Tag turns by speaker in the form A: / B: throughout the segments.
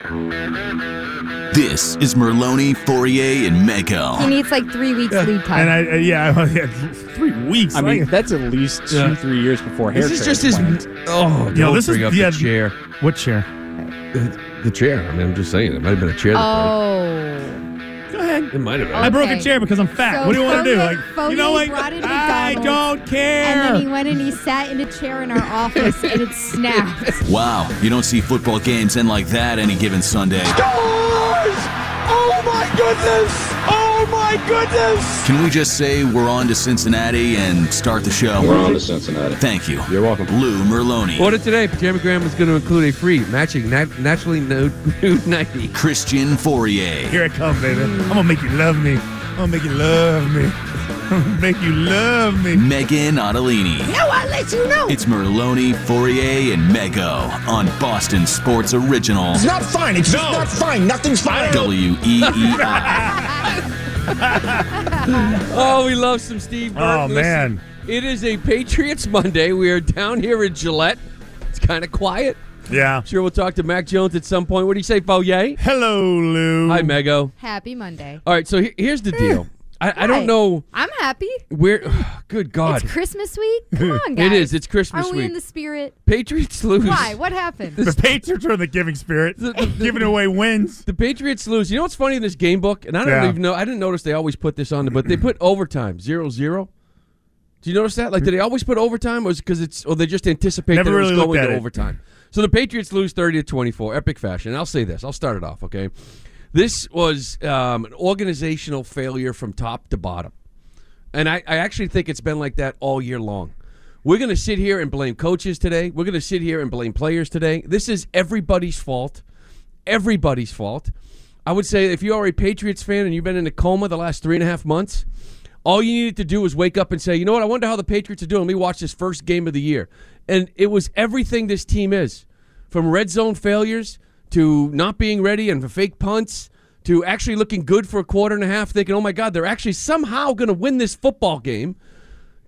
A: This is Merloni, Fauria, and
B: He needs like three weeks lead time.
C: And I, uh, yeah, I had three weeks.
D: I mean,
C: Like,
D: that's at least two,
C: Yeah.
D: three years before hair.
E: This is just his.
D: transplant.
E: Oh,
C: you know,
E: don't
C: this is
E: bring up
C: yeah,
E: the chair.
C: What chair?
E: The chair. I mean, I'm just saying. It might have been a chair. that
B: oh.
C: Go ahead.
E: It might have been.
C: I broke a chair because I'm fat.
B: So
C: what do you want to do?
B: Fauria-
C: Like, you know,
B: what?
C: like
B: brought it
C: I don't care.
B: And then he went and he sat in a chair in our office and it snapped.
A: Wow, you don't see football games end like that any given Sunday.
F: Oh my goodness! Oh my goodness!
A: Can we just say we're on to Cincinnati and start the show?
G: We're on to Cincinnati.
A: Thank you.
E: You're welcome.
A: Lou Merloni,
E: Order today. Pajamagram is going to include a free matching nat- naturally nude, nude nightie.
A: Christian Fauria.
C: Here it comes, baby. I'm gonna make you love me. I'm gonna make you love me. I'm gonna make you love me.
A: Meghan Ottolini.
B: no, I'll let you know.
A: It's Merloni, Fauria, and Mego on Boston Sports Original
H: It's not fine. It's just not fine. Nothing's fine.
A: W E E I.
E: Oh, we love some Steve Burton.
C: Oh,
E: Listen,
C: man.
E: it is a Patriots Monday. We are down here at Gillette. It's kind of quiet.
C: Yeah.
E: Sure, we'll talk to Mac Jones at some point. What do you say, Fauria?
C: Hello, Lou.
E: Hi, Mego.
B: Happy Monday.
E: All right, so he- here's the deal. I, I don't know
B: I'm happy.
E: where. Good God.
B: It's Christmas week. Come on, guys.
E: It is. It's Christmas
B: Are we
E: week.
B: in the spirit?
E: Patriots lose.
B: Why? What happened?
C: The Patriots are in the giving spirit,
E: The- the- the-
C: giving away wins.
E: The Patriots lose. You know what's funny in this game book? And I don't
C: Yeah.
E: even know. I didn't notice they always put this on there, but they put overtime zero zero. Do you notice that? Like, did they always put overtime, or because it's, or they just anticipate
C: Never
E: that
C: really
E: it was
C: looked
E: going
C: at
E: to
C: it.
E: overtime? So the Patriots lose thirty to twenty four, epic fashion. I'll say this. I'll start it off. Okay, this was um, an organizational failure from top to bottom, and I, I actually think it's been like that all year long. We're going to sit here and blame coaches today. We're going to sit here and blame players today. This is everybody's fault. Everybody's fault. I would say if you are a Patriots fan and you've been in a coma the last three and a half months, all you needed to do was wake up and say, you know what, I wonder how the Patriots are doing. Let me watch this first game of the year. And it was everything this team is from red zone failures to not being ready and for fake punts to actually looking good for a quarter and a half, thinking, oh my God, they're actually somehow going to win this football game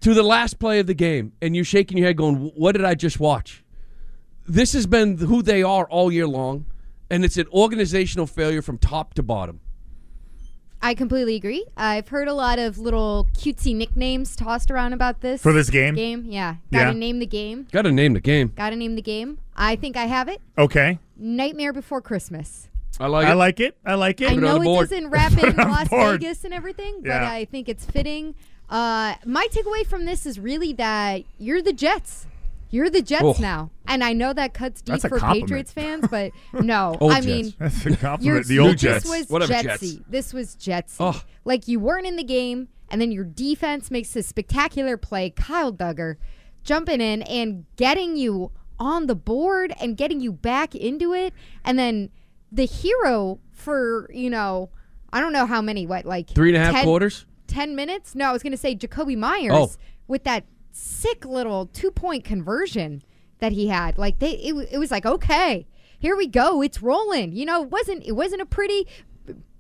E: to the last play of the game. And you shaking your head going, what did I just watch? This has been who they are all year long. And it's an organizational failure from top to bottom.
B: I completely agree. I've heard a lot of little cutesy nicknames tossed around about this
C: For this game?
B: Game, yeah. Gotta
C: Yeah.
B: name the game.
E: Got to name the game.
B: Gotta name the game. I think I have it.
C: Okay.
B: Nightmare Before Christmas.
E: I like
C: I
E: it.
C: like it. I like it.
B: I
E: it on
B: know
E: the
B: it
E: board.
B: doesn't wrap in
C: on
B: Las
C: board.
B: Vegas and everything, but
C: Yeah.
B: I think it's fitting. Uh, my takeaway from this is really that you're the Jets. You're the Jets
E: Oh.
B: now, and I know that cuts deep
C: That's a
B: for
C: compliment.
B: Patriots fans, but no,
E: Old
B: I
E: Jets.
B: mean,
C: That's a
B: you're,
C: compliment. The old Jets.
B: this was
E: Whatever,
B: Jetsy.
E: Jets.
B: This was Jetsy.
E: Oh.
B: Like you weren't in the game, and then your defense makes this spectacular play. Kyle Dugger jumping in and getting you on the board and getting you back into it, and then the hero for you know I don't know how many what like
E: Three and a half quarters?
B: 10 minutes? No, I was going to say Jakobi Meyers
E: Oh.
B: with that sick little two point conversion that he had. Like they, it, it was like okay, here we go, it's rolling. You know, it wasn't it wasn't a pretty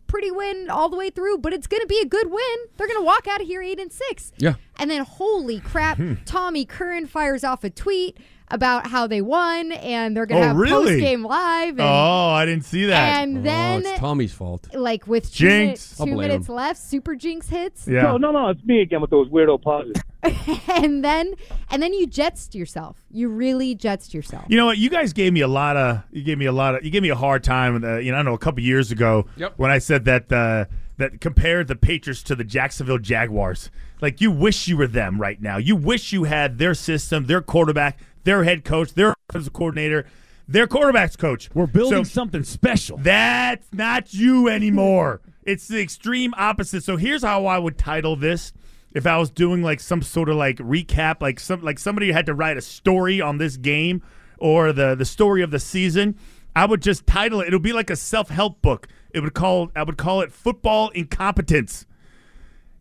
B: pretty win all the way through, but it's going to be a good win. They're going to walk out of here eight and six.
E: Yeah.
B: And then holy crap, hmm. Tommy Curran fires off a tweet about how they won and they're going to
C: Oh,
B: have
C: really?
B: post game live. And,
C: Oh, I didn't see that.
B: and
E: Oh,
B: then
E: it's Tommy's fault.
B: like with two,
C: Jinx.
B: minutes, two minutes
E: him.
B: left, super jinx hits.
C: yeah.
D: no, no, it's me again with those weirdo pauses.
B: and then and then you jetsed yourself. You really jetsed yourself.
C: You know what? You guys gave me a lot of. You gave me a lot of. You gave me a hard time. Uh, you know, I don't know a couple years ago
E: Yep.
C: when I said that uh, that compared the Patriots to the Jacksonville Jaguars. Like you wish you were them right now. You wish you had their system, their quarterback, their head coach, their offensive coordinator, their quarterbacks coach.
D: We're building
C: So-
D: something special.
C: That's not you anymore. it's the extreme opposite. So here's how I would title this if I was doing like some sort of like recap, like some like somebody had to write a story on this game or the the story of the season. I would just title it. It'll be like a self-help book. It would call I would call it football incompetence.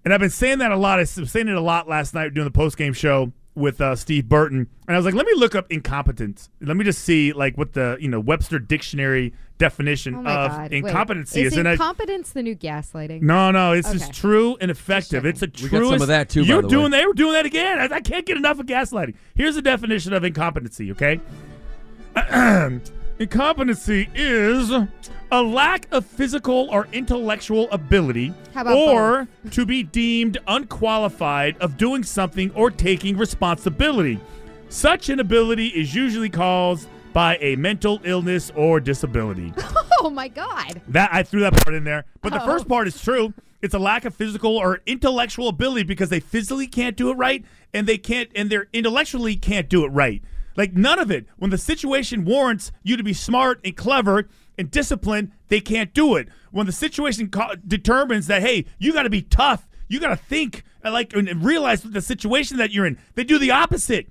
C: And I've been saying that a lot. I was saying it a lot last night doing the post-game show with uh, Steve Burton, and I was like, let me look up incompetence. Let me just see like what the you know Webster dictionary definition
B: Oh
C: of
B: God. Wait,
C: incompetency
B: is.
C: is. And I-
B: incompetence the new gaslighting?
C: no, no, it's just true and effective. It's a
E: We
C: true.
E: got some of that, too,
C: You're
E: the
C: doing
E: way.
C: they were doing that again. I, I can't get enough of gaslighting. Here's the definition of incompetency. Okay, incompetency is a lack of physical or intellectual ability, or to be deemed unqualified of doing something or taking responsibility. Such an ability is usually caused by a mental illness or disability.
B: Oh my God.
C: That I threw that part in there. But the
B: Oh.
C: first part is true. It's a lack of physical or intellectual ability because they physically can't do it right and they can't and they're intellectually can't do it right. Like none of it. When the situation warrants you to be smart and clever and disciplined, they can't do it. When the situation co- determines that hey, you got to be tough, you got to think and like and and realize the situation that you're in, they do the opposite.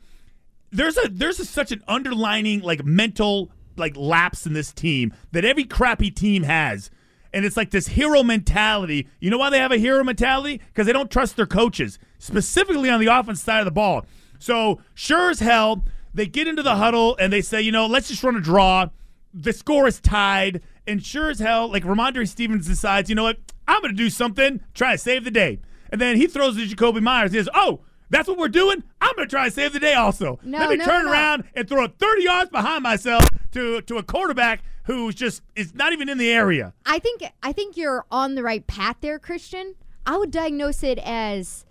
C: There's a there's a, such an underlining like mental like lapse in this team that every crappy team has. And it's like this hero mentality. You know why they have a hero mentality? Because they don't trust their coaches specifically on the offense side of the ball. So sure as hell they get into the huddle and they say you know let's just run a draw the score is tied and sure as hell like rhamondre stevens decides you know what i'm gonna do something try to save the day and then he throws to jakobi meyers he says oh that's what we're doing. I'm going to try to save the day also.
B: No,
C: Let me
B: no,
C: turn
B: no.
C: around and throw it 30 yards behind myself to to a quarterback who's just is not even in the area.
B: I think I think you're on the right path there, Christian. I would diagnose it as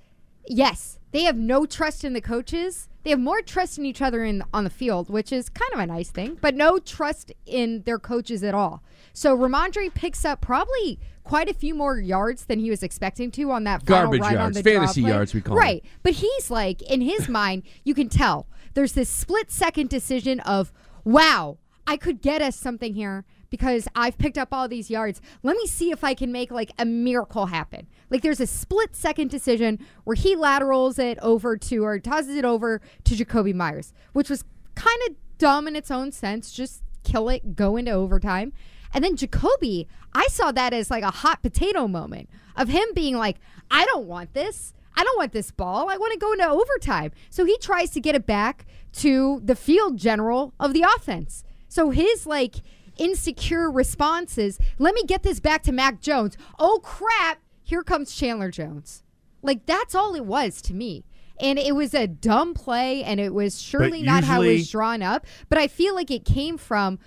B: yes, they have no trust in the coaches. They have more trust in each other in on the field, which is kind of a nice thing, but no trust in their coaches at all. So Rhamondre picks up probably quite a few more yards than he was expecting to on that final
E: Garbage
B: run on
E: yards,
B: the draw
E: fantasy yards, we call
B: right. But he's like in his mind, you can tell there's this split second decision of wow, I could get us something here because I've picked up all these yards. Let me see if I can make like a miracle happen. Like there's a split second decision where he laterals it over to or tosses it over to Jakobi Meyers, which was kind of dumb in its own sense. Just kill it, go into overtime. And then Jakobi, I saw that as like a hot potato moment of him being like, I don't want this. I don't want this ball. I want to go into overtime. So he tries to get it back to the field general of the offense. So his like insecure responses. let me get this back to Mac Jones. Oh crap, here comes Chandler Jones. Like that's all it was to me. And it was a dumb play and it was surely not how it was drawn up. But I feel like it came from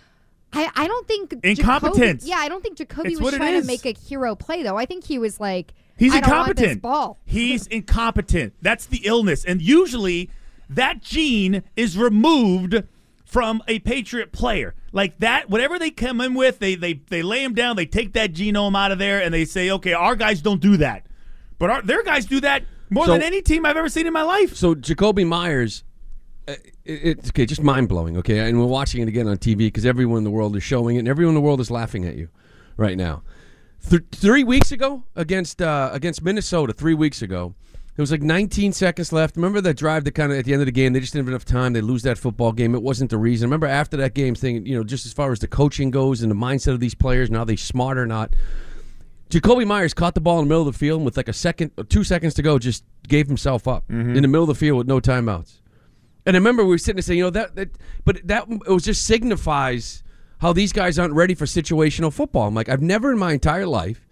B: I, I don't think
C: Jakobi-
B: yeah, I don't think Jakobi
C: It's
B: was trying to make a hero play though. I think he was like
C: He's
B: I don't want this
C: incompetent.
B: ball.
C: He's incompetent. That's the illness. And usually that gene is removed from a Patriot player. Like that, whatever they come in with, they they they lay him down, they take that genome out of there and they say, "Okay, our guys don't do that." But our, their guys do that more
E: So-
C: than any team I've ever seen in my life.
E: So Jakobi Meyers, uh, it, it's okay, just mind blowing. Okay, and we're watching it again on TV because everyone in the world is showing it, and everyone in the world is laughing at you right now. Th- three weeks ago against uh, against Minnesota, three weeks ago, there was like 19 seconds left. Remember that drive that kind of at the end of the game, they just didn't have enough time. They lose that football game. It wasn't the reason. Remember after that game, thing, you know, just as far as the coaching goes and the mindset of these players and how they smart or not. Jakobi Meyers caught the ball in the middle of the field and with like a second, or two seconds to go, just gave himself up mm-hmm. in the middle of the field with no timeouts. And I remember we were sitting there saying, you know, that, that but that it was just signifies how these guys aren't ready for situational football. I'm like, I've never in my entire life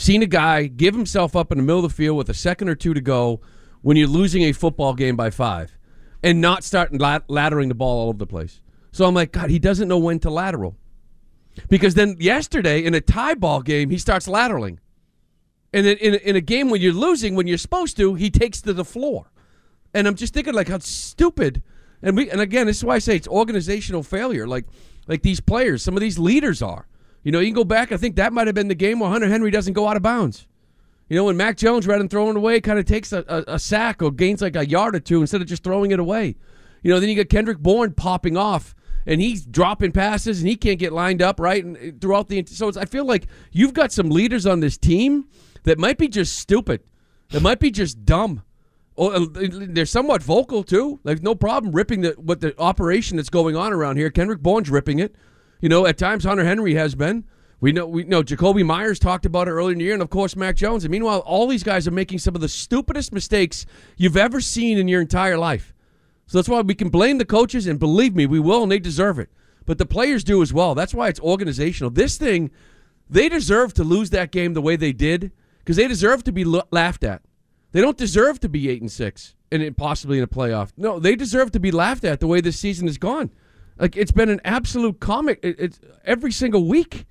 E: seen a guy give himself up in the middle of the field with a second or two to go when you're losing a football game by five and not start lat- laddering the ball all over the place. So I'm like, God, he doesn't know when to lateral. Because then yesterday in a tie ball game, he starts lateraling. And in, in, in a game when you're losing, when you're supposed to, he takes to the floor. And I'm just thinking like how stupid. And we and again, this is why I say it's organizational failure. Like like these players, some of these leaders are. You know, you can go back. I think that might have been the game where Hunter Henry doesn't go out of bounds. You know, when Mac Jones, rather than throwing away, kind of takes a, a, a sack or gains like a yard or two instead of just throwing it away. You know, then you got Kendrick Bourne popping off, and he's dropping passes, and he can't get lined up right and uh, throughout the. So it's, I feel like you've got some leaders on this team that might be just stupid, that might be just dumb. Or uh, they're somewhat vocal too. Like no problem ripping the what the operation that's going on around here. Kendrick Bourne's ripping it. You know, at times Hunter Henry has been. We know we know Jakobi Meyers talked about it earlier in the year, and of course Mac Jones. And meanwhile, all these guys are making some of the stupidest mistakes you've ever seen in your entire life. So that's why we can blame the coaches, and believe me, we will, and they deserve it. But the players do as well. That's why it's organizational. This thing, they deserve to lose that game the way they did because they deserve to be laughed at. They don't deserve to be eight and six and possibly in a playoff. No, they deserve to be laughed at the way this season has gone. Like it's been an absolute comic. It, it's every single week.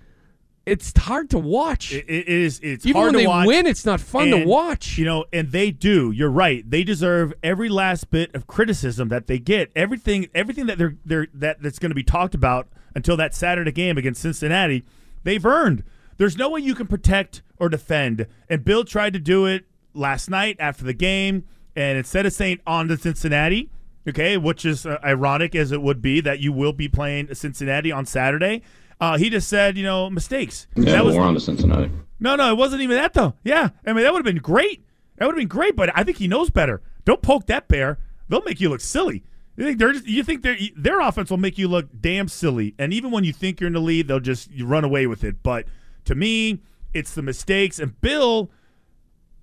E: It's hard to watch.
C: It, it is. It's
E: Even
C: hard
E: when
C: to
E: they
C: watch.
E: win, it's not fun to watch.
C: You know, and they do. You're right. They deserve every last bit of criticism that they get. Everything, everything that they're they're that that's going to be talked about until that Saturday game against Cincinnati, they've earned. There's no way you can protect or defend. And Bill tried to do it last night after the game, and instead of saying on to Cincinnati, okay, which is uh, ironic as it would be that you will be playing Cincinnati on Saturday. Uh, he just said, you know, mistakes.
I: Yeah,
C: that was
I: we're on to Cincinnati.
C: no, no, it wasn't even that though. Yeah, I mean that would have been great. That would have been great, but I think he knows better. Don't poke that bear. They'll make you look silly. You think they're just, you think their their offense will make you look damn silly, and even when you think you're in the lead, they'll just you run away with it. But to me, it's the mistakes. And Bill,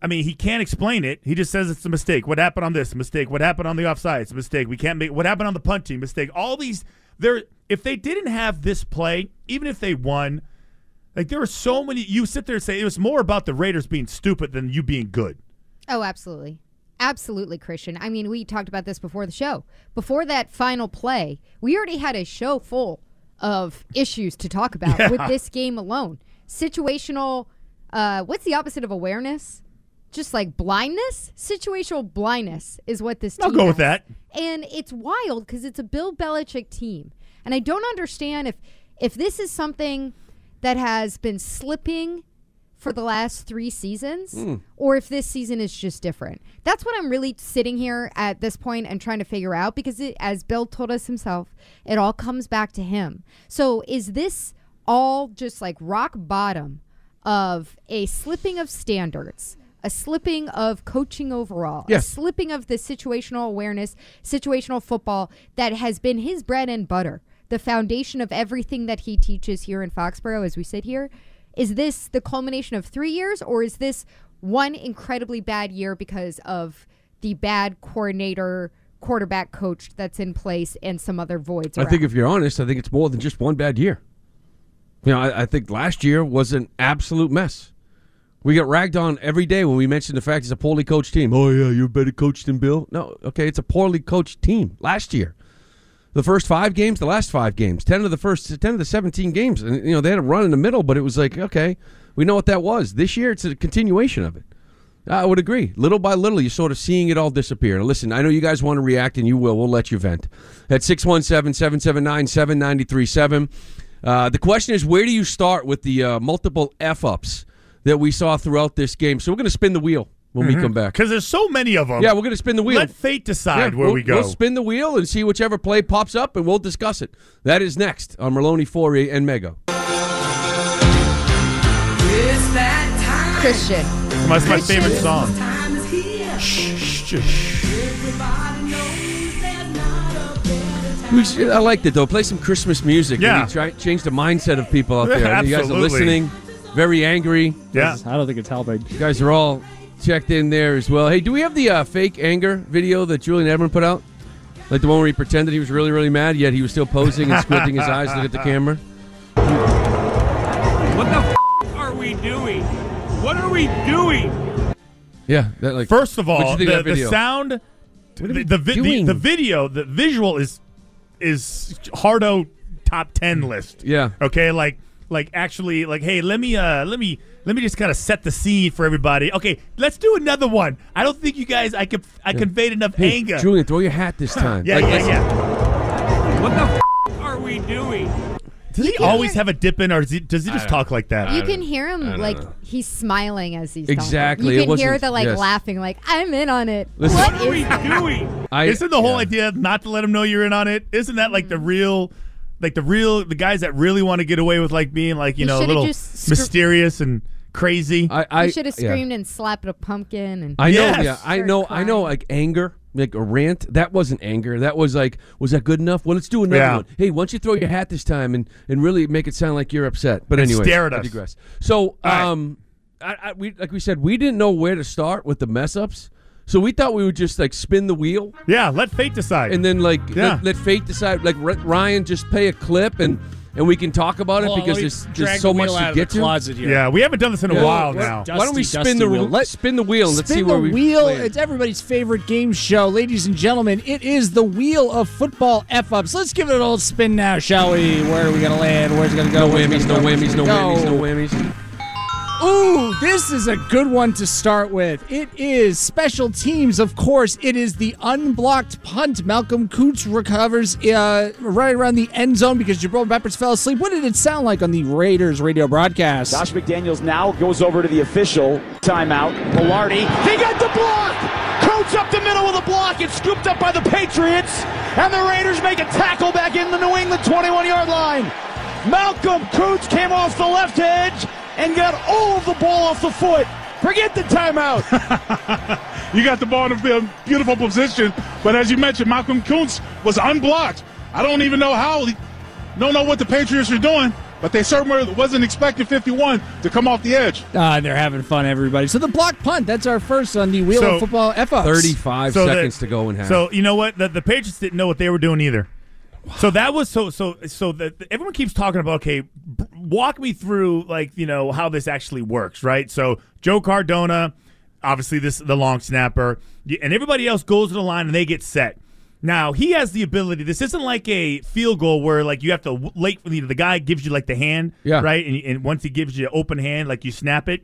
C: I mean, he can't explain it. He just says it's a mistake. What happened on this? Mistake. What happened on the offside? It's a mistake. We can't make. What happened on the punting? Mistake. All these. There. If they didn't have this play, even if they won, like there were so many. You sit there and say it was more about the Raiders being stupid than you being good.
B: Oh, absolutely. Absolutely, Christian. I mean, we talked about this before the show. Before that final play, we already had a show full of issues to talk about
C: Yeah.
B: with this game alone. Situational, uh, what's the opposite of awareness? Just like blindness? Situational blindness is what this team
C: I'll go with that.
B: And it's wild because it's a Bill Belichick team. And I don't understand if if this is something that has been slipping for the last three seasons hmm. or if this season is just different. That's what I'm really sitting here at this point and trying to figure out because it, as Bill told us himself, it all comes back to him. So is this all just like rock bottom of a slipping of standards? A slipping of coaching overall, a slipping of the situational awareness, situational football that has been his bread and butter, the foundation of everything that he teaches here in Foxborough as we sit here. Is this the culmination of three years, or is this one incredibly bad year because of the bad coordinator, quarterback coach that's in place and some other voids?
E: I think if you're honest, I think it's more than just one bad year. You know, I, I think last year was an absolute mess. We get ragged on every day when we mention the fact it's a poorly coached team. Oh yeah, you're better coached than Bill. No, okay, it's a poorly coached team. Last year, the first five games, the last five games, ten of the first ten of the seventeen games, and you know they had a run in the middle, but it was like okay, we know what that was. This year, it's a continuation of it. I would agree. Little by little, you're sort of seeing it all disappear. Now, listen, I know you guys want to react, and you will. We'll let you vent. At 617 779 7937. Uh, The question is, where do you start with the uh, multiple F ups that we saw throughout this game? So we're going to spin the wheel when we mm-hmm. come back.
C: because there's so many of them.
E: Yeah, we're going to spin the wheel.
C: Let fate decide
E: Yeah,
C: where
E: we'll,
C: we go.
E: We'll spin the wheel and see whichever play pops up, and we'll discuss it. That is next on Merloni, Fauria, and Mego.
B: Christian.
C: That's my favorite song.
E: We should- I liked it though. Play some Christmas music.
C: Yeah.
E: try change the mindset of people out there.
C: Yeah,
E: you guys are
C: absolutely.
E: listening, very angry.
C: Yeah.
D: I don't think it's helping.
E: You guys are all checked in there as well. Hey, do we have the uh, fake anger video that Julian Edelman put out? Like the one where he pretended he was really, really mad, yet he was still posing and squinting his eyes to look at the camera.
F: What the f- are we doing? What are we doing?
E: Yeah, that like.
C: First of all, the,
E: of
C: the sound, the, the, vi- the, the video, the visual is is Hardo top ten list.
E: Yeah.
C: Okay, like like actually like hey, let me uh let me let me just kind of set the scene for everybody. Okay, let's do another one. I don't think you guys I could I conveyed enough
E: Hey,
C: anger.
E: Julian, throw your hat this time.
C: yeah,
E: Like,
C: yeah, yeah.
F: What the f- are we doing?
C: Does he always
B: hear-
C: have a dip in, or does he, does he just talk like that?
B: You can hear him like he's smiling as he's
E: Exactly,
B: Talking.
E: it
B: You can hear the like
E: yes.
B: laughing, like I'm in on it.
E: Listen-
B: what
F: What are we doing?
E: I,
C: Isn't the whole
E: yeah.
C: idea not to let them know you're in on it? Isn't that like the real, like the real, the guys that really want to get away with like being like you
B: You
C: know a
B: should've
C: little
B: just scr-
C: mysterious and crazy?
E: I, I
B: you should have
E: yeah.
B: screamed and slapped a pumpkin and
E: I know,
C: Yes.
E: yeah, I
B: Start
E: know, I know.
B: crying.
E: Like anger like a rant. That wasn't anger. That was like, was that good enough? Well, let's do another
C: Yeah.
E: one. Hey, why don't you throw your hat this time and, and really make it sound like you're upset? But
C: And
E: anyway,
C: stare at
E: I
C: us.
E: digress. So,
C: right.
E: um, I, I, we like we said, we didn't know where to start with the mess ups. So we thought we would just like spin the wheel
C: Yeah, let fate decide.
E: and then like
C: Yeah.
E: let, let fate decide. Like R- Ryan, just play a clip and and we can talk about it
F: Hold
E: because there's,
F: drag
E: there's so
F: the
E: much to
F: out of
E: get
F: the
E: to.
F: closet here.
C: yeah, we haven't done this in a
E: Yeah.
C: while
F: Well,
C: now.
F: dusty,
E: Why don't we spin the
F: wheel. Let-
E: spin the wheel and let's
I: Spin
E: see
I: the
E: where we
I: wheel.
E: land.
I: It's everybody's favorite game show, ladies and gentlemen. It is the wheel of football f ups. Let's give it an old spin now, shall we? Where are we gonna land? Where's it gonna go?
E: No
I: Where's it
E: whammies,
I: gonna
E: no
I: go? Where's
E: whammies, no whammies, no whammies.
I: Ooh, this is a good one to start with. It is special teams, of course. It is the unblocked punt. Malcolm Koonce recovers uh, right around the end zone because Jabril Peppers fell asleep. What did it sound like on the Raiders radio broadcast?
G: Josh McDaniels now goes over to the official timeout. Palardy, he got the block! Coach up the middle with a block. It's scooped up by the Patriots. And the Raiders make a tackle back in the New England 21 yard line. Malcolm Koonce came off the left edge and got all of the ball off the foot. Forget the timeout.
J: You got the ball in a beautiful position, but as you mentioned, Malcolm Koonce was unblocked. I don't even know how. Don't know what the Patriots are doing, but they certainly wasn't expecting 51 to come off the edge.
I: Ah, they're having fun, everybody. So the block punt, that's our first on the Wheel
C: So-
I: of Football F ups.
E: Thirty-five
C: So the-
E: seconds to go in half.
C: So you know what? The, the Patriots didn't know what they were doing either. So that was so so so that everyone keeps talking about. Okay, b- walk me through like you know how this actually works, right? So Joe Cardona, obviously this the long snapper, and everybody else goes to the line and they get set. Now he has the ability. This isn't like a field goal where like you have to w- late. You know, the guy gives you like the hand,
E: Yeah.
C: right? And, and once he gives you open hand, like you snap it.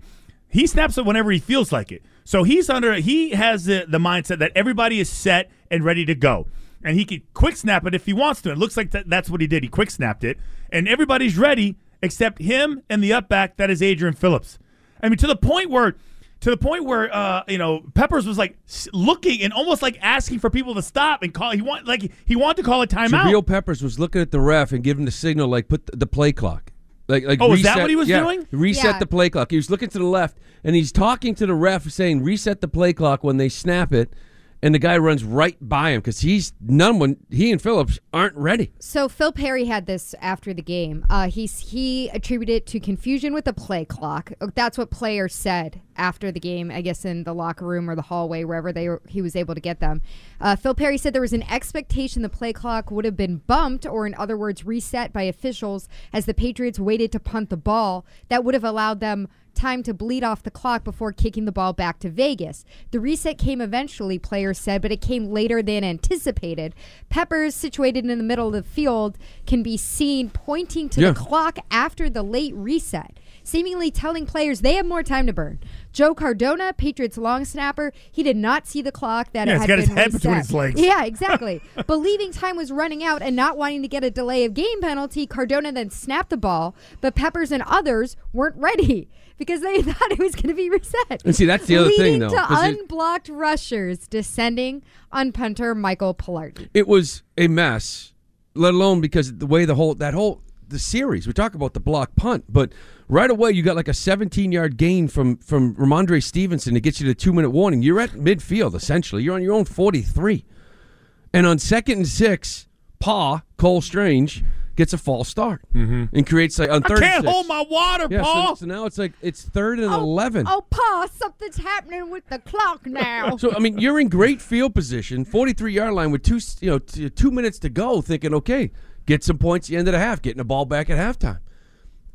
C: He snaps it whenever he feels like it. So he's under. He has the the mindset that everybody is set and ready to go, and he could quick snap it if he wants to. It looks like that, that's what he did. He quick snapped it, and everybody's ready except him and the up back. That is Adrian Phillips. I mean, to the point where. To the point where uh, you know Peppers was like looking and almost like asking for people to stop and call. He want like he wanted to call a timeout.
E: Jabril Peppers was looking at the ref and giving the signal like put the, the play clock. Like, like
C: Oh, is that what he was
E: yeah,
C: doing?
E: Reset
B: Yeah.
E: the play clock. He was looking to the left and he's talking to the ref saying reset the play clock when they snap it, and the guy runs right by him because he's none when he and Phillips aren't ready.
B: So Phil Perry had this after the game. Uh, he's he attributed it to confusion with the play clock. Uh, That's what players said after the game. I guess in the locker room or the hallway, wherever they were, he was able to get them. Uh, Phil Perry said there was an expectation the play clock would have been bumped, or in other words, reset by officials as the Patriots waited to punt the ball. That would have allowed them time to bleed off the clock before kicking the ball back to Vegas. The reset came eventually, players said, but it came later than anticipated. Peppers, situated in the middle of the field, can be seen pointing to
E: Yeah.
B: the clock after the late reset. Seemingly telling players they have more time to burn. Joe Cardona, Patriots long snapper, he did not see the clock that
C: Yeah,
B: had
C: got his head between his legs.
B: Yeah, exactly. Believing time was running out and not wanting to get a delay of game penalty, Cardona then snapped the ball, but Peppers and others weren't ready because they thought it was going to be reset.
E: And see, that's the other thing,
B: Leading
E: though,
B: to
E: it-
B: unblocked rushers descending on punter Michael Palardy.
E: It was a mess, let alone because the way the whole that whole the series. We talk about the block punt, but right away you got like a 17 yard gain from from Rhamondre Stevenson to get you to the two minute warning. You're at midfield essentially. You're on your own 43, and on second and six, Pa Cole Strange gets a false start mm-hmm. and creates like on
C: I
E: third. and
C: can't
E: six.
C: hold my water,
E: Yeah, so,
C: Paul.
E: so now it's like it's third and oh, eleven.
B: Oh, Pa, something's happening with the clock now.
E: So I mean, you're in great field position, 43 yard line with two, you know, t- two minutes to go, thinking, okay, get some points at the end of the half, getting the ball back at halftime,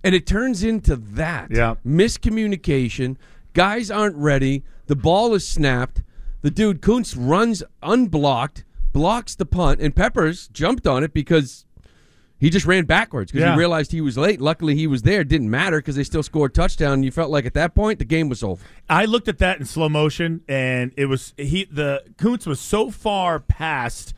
E: and it turns into that.
C: Yeah.
E: miscommunication. Guys aren't ready. The ball is snapped. The dude Koonce runs unblocked, blocks the punt, and Peppers jumped on it because. He just ran backwards because
C: Yeah.
E: he realized he was late. Luckily, he was there. Didn't matter because they still scored a touchdown. And you felt like at that point the game was over.
C: I looked at that in slow motion, and it was he. The Koonce was so far past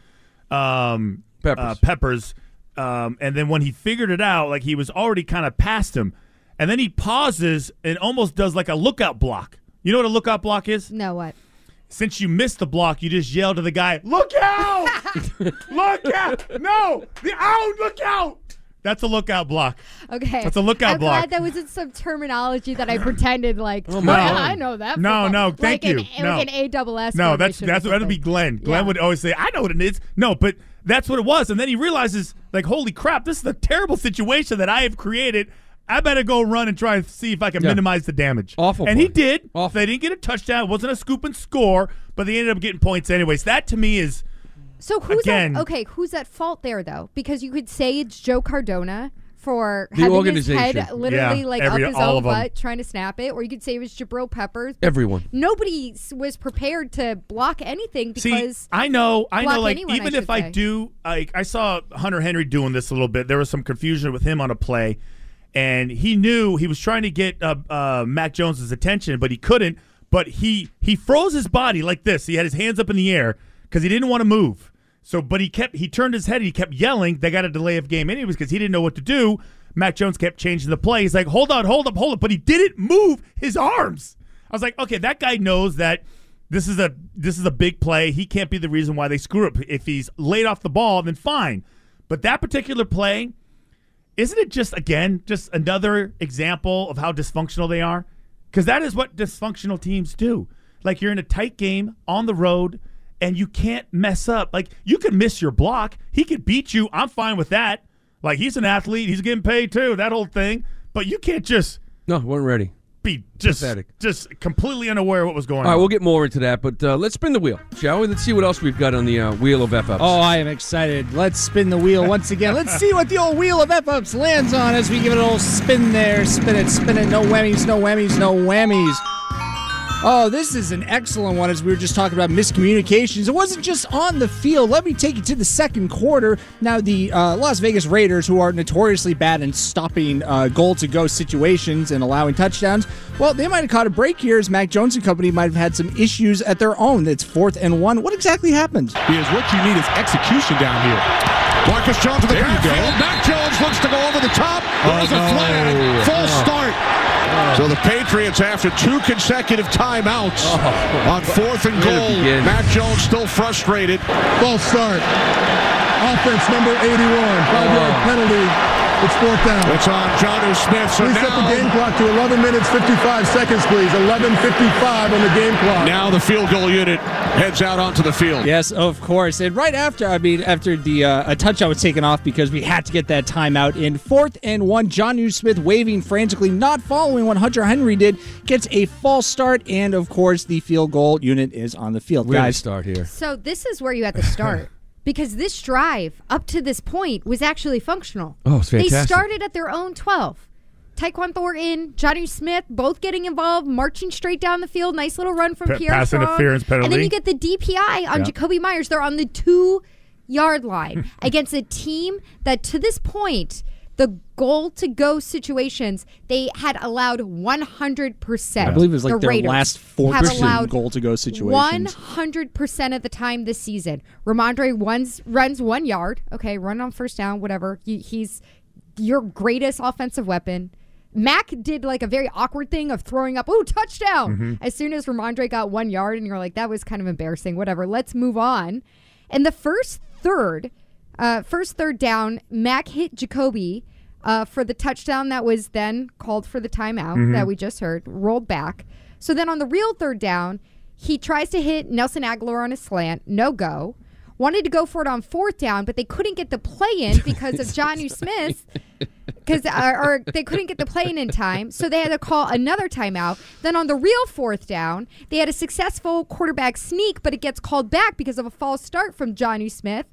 C: um,
E: Peppers.
C: uh, Peppers, um, and then when he figured it out, like he was already kind of past him, and then he pauses and almost does like a lookout block. You know what a lookout block is?
B: no, what?
C: Since you missed the block, you just yell to the guy, "Look out! look out! No, the out! Look out!" That's a lookout block.
B: Okay.
C: That's a lookout
B: I'm
C: block.
B: glad that wasn't some terminology that I pretended like. Oh
C: my
B: yeah, I know that.
C: No,
B: football."
C: no, thank
B: like an-
C: you. No.
B: Like an A double S.
C: No, that's
B: formation or
C: that's that'd be. Glenn. Glenn
B: Yeah.
C: would always say, "I know what it is." No, but that's what it was, and then he realizes, like, "Holy crap! This is a terrible situation that I have created." I better go run and try and see if I can
E: Yeah.
C: minimize the damage.
E: Awful
C: and he did. Awful. They didn't get a touchdown. It wasn't a scoop and score, but they ended up getting points anyways. That to me is
B: So who's
C: Again-
B: at, okay? Who's at fault there though? Because you could say it's Joe Cardona for
E: The
B: having his
E: organization.
B: head literally
C: Yeah,
B: like
C: every-
B: up his
C: all
B: own
C: of 'em.
B: butt trying to snap it, or you could say it was Jabril Peppers.
E: Everyone.
B: Nobody was prepared to block anything
C: See,
B: because
C: I know, I know. Like
B: anyone,
C: even
B: should
C: if I do, like I saw Hunter Henry doing this a little bit. There was some confusion with him on a play, and he knew he was trying to get uh, uh, Mac Jones's attention, but he couldn't. But he he froze his body like this. He had his hands up in the air because he didn't want to move. So, but he kept he turned his head. He kept yelling. They got a delay of game anyways because he didn't know what to do. Mac Jones kept changing the play. He's like, hold on, hold up, hold up. But he didn't move his arms. I was like, okay, that guy knows that this is a this is a big play. He can't be the reason why they screw up. If he's laid off the ball, then fine. But that particular play, isn't it just again just another example of how dysfunctional they are? Because that is what dysfunctional teams do. Like you're in a tight game on the road and you can't mess up. Like you can miss your block. He could beat you. I'm fine with that. Like he's an athlete. He's getting paid too. That whole thing. But you can't just
E: No, weren't ready.
C: Be just
E: Pathetic.
C: just completely unaware of what was going on.
E: All right,
C: on.
E: we'll get more into that, but uh, let's spin the wheel, shall we? Let's see what else we've got on the uh, wheel of F ups.
I: Oh, I am excited. Let's spin the wheel once again. Let's see what the old wheel of F-ups lands on as we give it a little spin there. Spin it, spin it. No whammies, no whammies, no whammies. Oh, this is an excellent one as we were just talking about miscommunications. It wasn't just on the field. Let me take you to the second quarter. Now, the uh, Las Vegas Raiders, who are notoriously bad in stopping uh, goal to go situations and allowing touchdowns, well, they might have caught a break here as Mac Jones and company might have had some issues at their own. It's fourth and one. What exactly happened?
H: Because what you need is execution down here. Marcus Jones to the
K: There you go.
H: backfield. Mac Jones looks to go over the top.
K: Oh,
H: There's
K: no.
H: a flag. Full
K: Oh.
H: start. So the Patriots, after two consecutive timeouts on fourth and goal, Mac Jones still frustrated.
L: False start. Offense number 81. Five yard penalty. It's fourth down.
H: It's on Jonnu Smith. So
L: Please set the game clock to 11 minutes 55 seconds, please. 11:55 on the game clock.
H: now the field goal unit heads out onto the field.
I: Yes, of course. And right after, I mean, after the uh, a touchdown was taken off because we had to get that timeout in fourth and one. Jonnu Smith waving frantically, not following what Hunter Henry did, gets a false start, and of course the field goal unit is on the field.
E: Where to
I: Guys,
E: start here?
B: So this is where you had to start. because this drive up to this point was actually functional.
E: Oh, it's fantastic.
B: They started at their own 12. Tyquan Thornton, Jonnu Smith, both getting involved, marching straight down the field. Nice little run from
C: Pa-
B: Pierre
C: pass
B: Strong.
C: interference
B: And then you get the DPI on
C: Yeah.
B: Jakobi Meyers. They're on the two yard line against a team that to this point, the goal to go situations, they had allowed 100%.
I: I believe it was like
B: the
I: their
B: Raiders
I: last
B: have
I: 14
B: allowed
I: goal to go situations.
B: One hundred percent of the time this season, Rhamondre runs runs one yard. Okay, run on first down, whatever. He, he's your greatest offensive weapon. Mac did like a very awkward thing of throwing up, "Ooh, touchdown!"
M: Mhm.
B: As soon as Rhamondre got one yard, and you're like, "That was kind of embarrassing." Whatever. Let's move on. And the first third, uh, first third down, Mac hit Jakobi uh, for the touchdown that was then called for the timeout
M: Mhm.
B: that we just heard, rolled back. So then on the real third down, he tries to hit Nelson Agholor on a slant, no go. Wanted to go for it on fourth down, but they couldn't get the play in because of Jonnu Smith. Because uh, or they couldn't get the play in in time, so they had to call another timeout. Then on the real fourth down, they had a successful quarterback sneak, but it gets called back because of a false start from Jonnu Smith,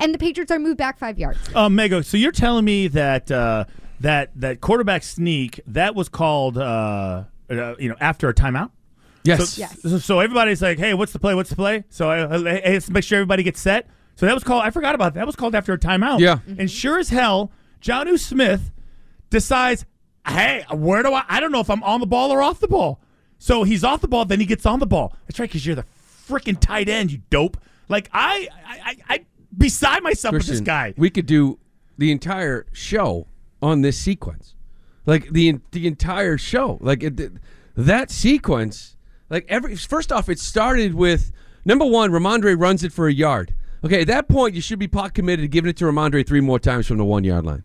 B: and the Patriots are moved back five yards.
C: Uh, Mego, so you're telling me that uh, that that quarterback sneak that was called uh, uh, you know after a timeout?
E: Yes.
C: So,
E: Yes.
C: So, so everybody's like, "Hey, what's the play? What's the play?" So uh, hey, let's make sure everybody gets set. So that was called. I forgot about that. That was called after a timeout.
E: Yeah.
C: And sure as hell, Jonnu Smith decides, "Hey, where do I? I don't know if I'm on the ball or off the ball." So he's off the ball, then he gets on the ball. That's right, because you're the freaking tight end, you dope. Like I, I, I, I beside myself with this guy.
E: We could do the entire show on this sequence, like the the entire show, like it, that sequence. Like every first off, it started with number one. Rhamondre runs it for a yard. Okay, at that point, you should be pot committed to giving it to Rhamondre three more times from the one yard line.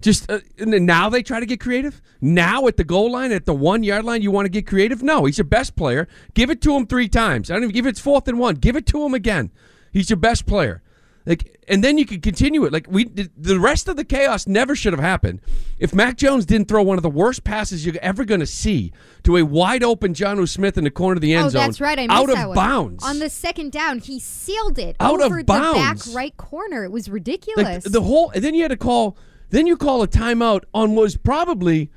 E: Just uh, and now they try to get creative. Now at the goal line, at the one yard line, you want to get creative? No, he's your best player. Give it to him three times. I don't even give it's fourth and one. Give it to him again. He's your best player. Like, and then you can continue it. Like we, the rest of the chaos never should have happened if Mac Jones didn't throw one of the worst passes you're ever going to see to a wide open John Smith in the corner of the end
B: oh,
E: zone.
B: that's right. I missed
E: out of
B: that one.
E: bounds.
B: On the second down, he sealed it
E: Out of
B: over the back right corner. It was
E: like
B: ridiculous.
E: the whole, and then you had to call. Then you call a timeout on what was probably